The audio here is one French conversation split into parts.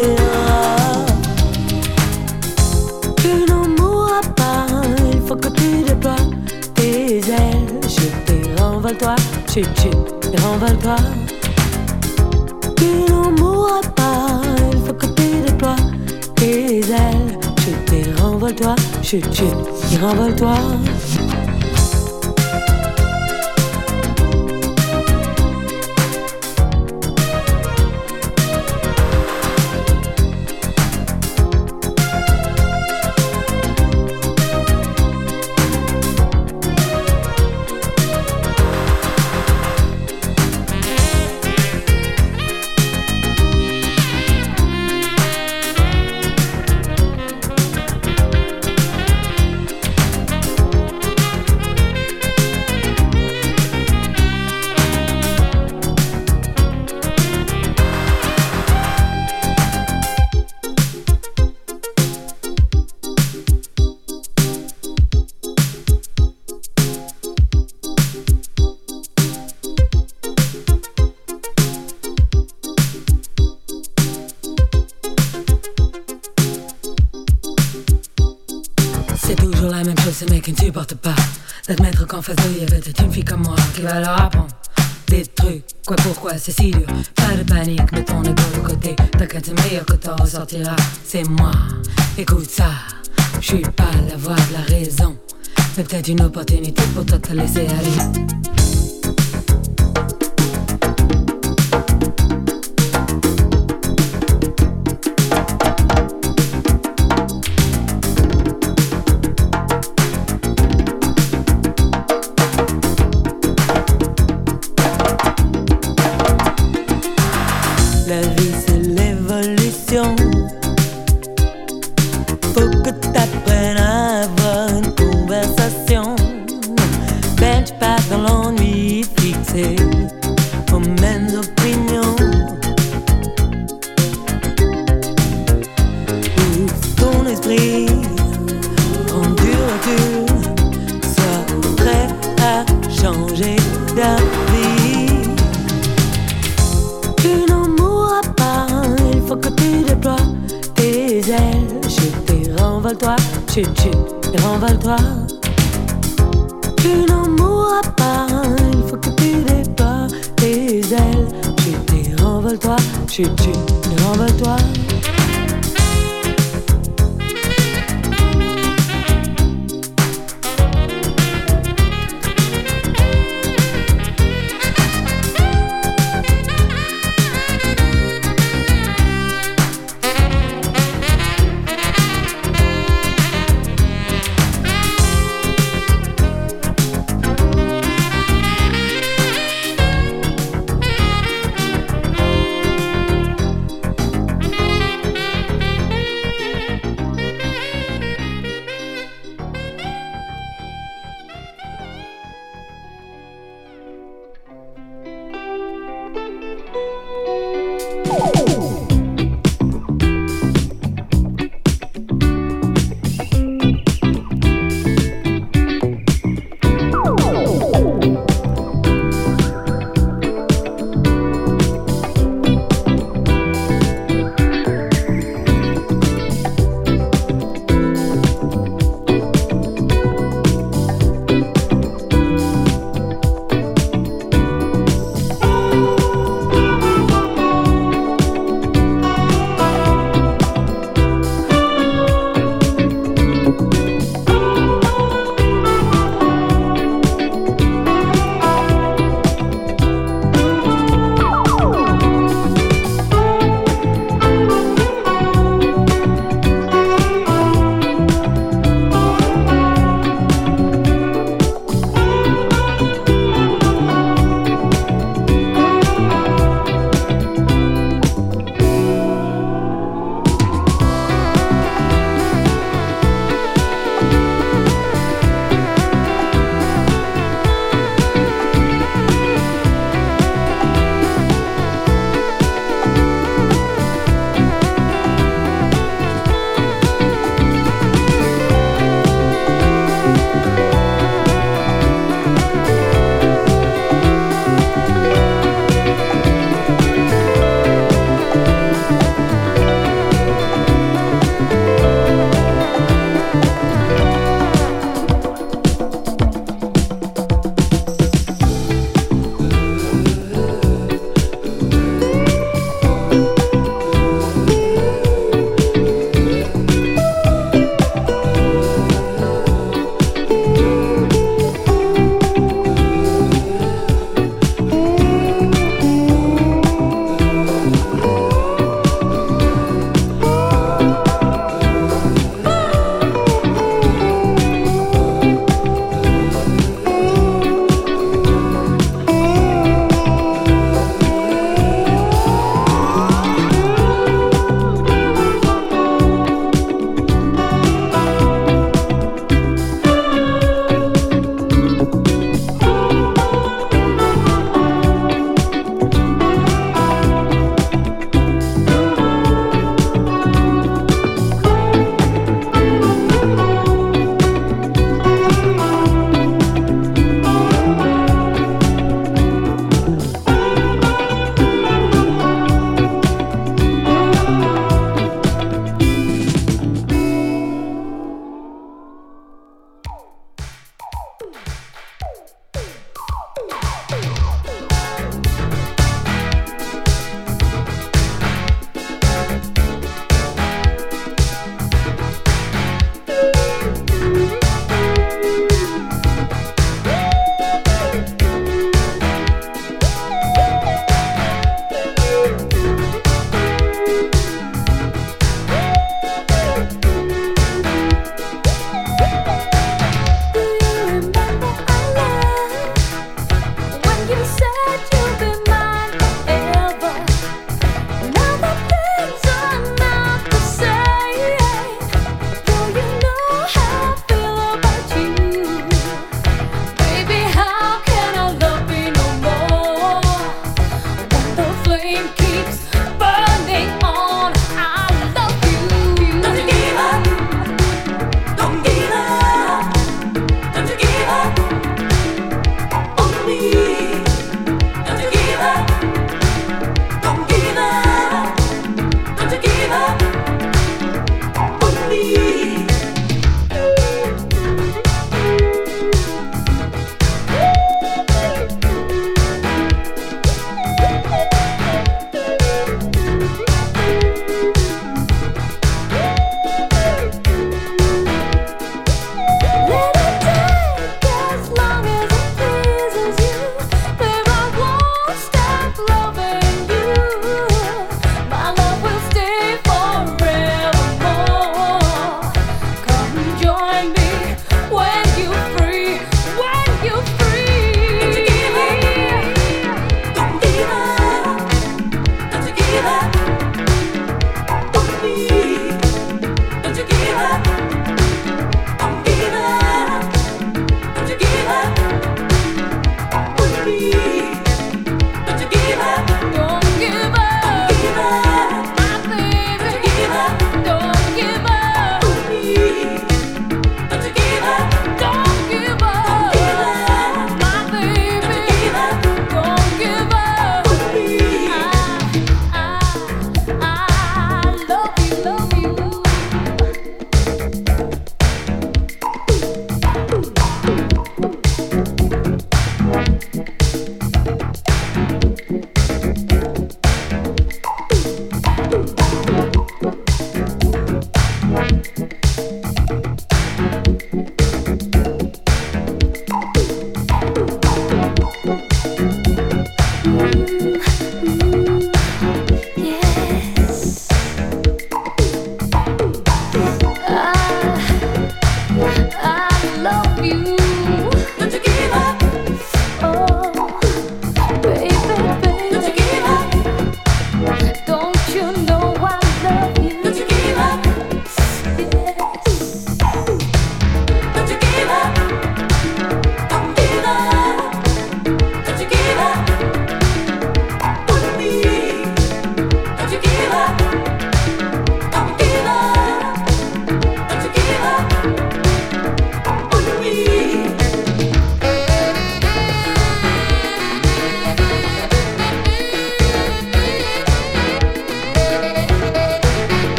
verras. Tu n'en mourras pas, il faut que tu déploies tes ailes. Je te renvole-toi, chut chut, renvole-toi. Tu n'en mourras pas, il faut que tu déploies tes ailes. Je te renvole-toi, chut chut, renvole-toi. c'est moi. Écoute ça, je suis pas la voix de la raison. C'est peut-être une opportunité pour toi de te laisser aller.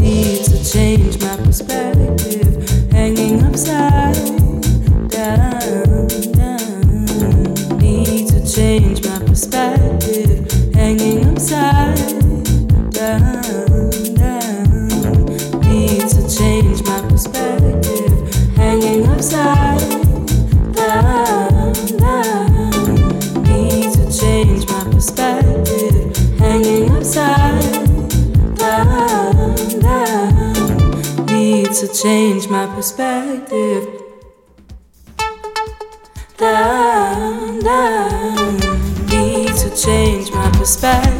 Need to change my perspective. Change my perspective. Down, down. Need to change my perspective.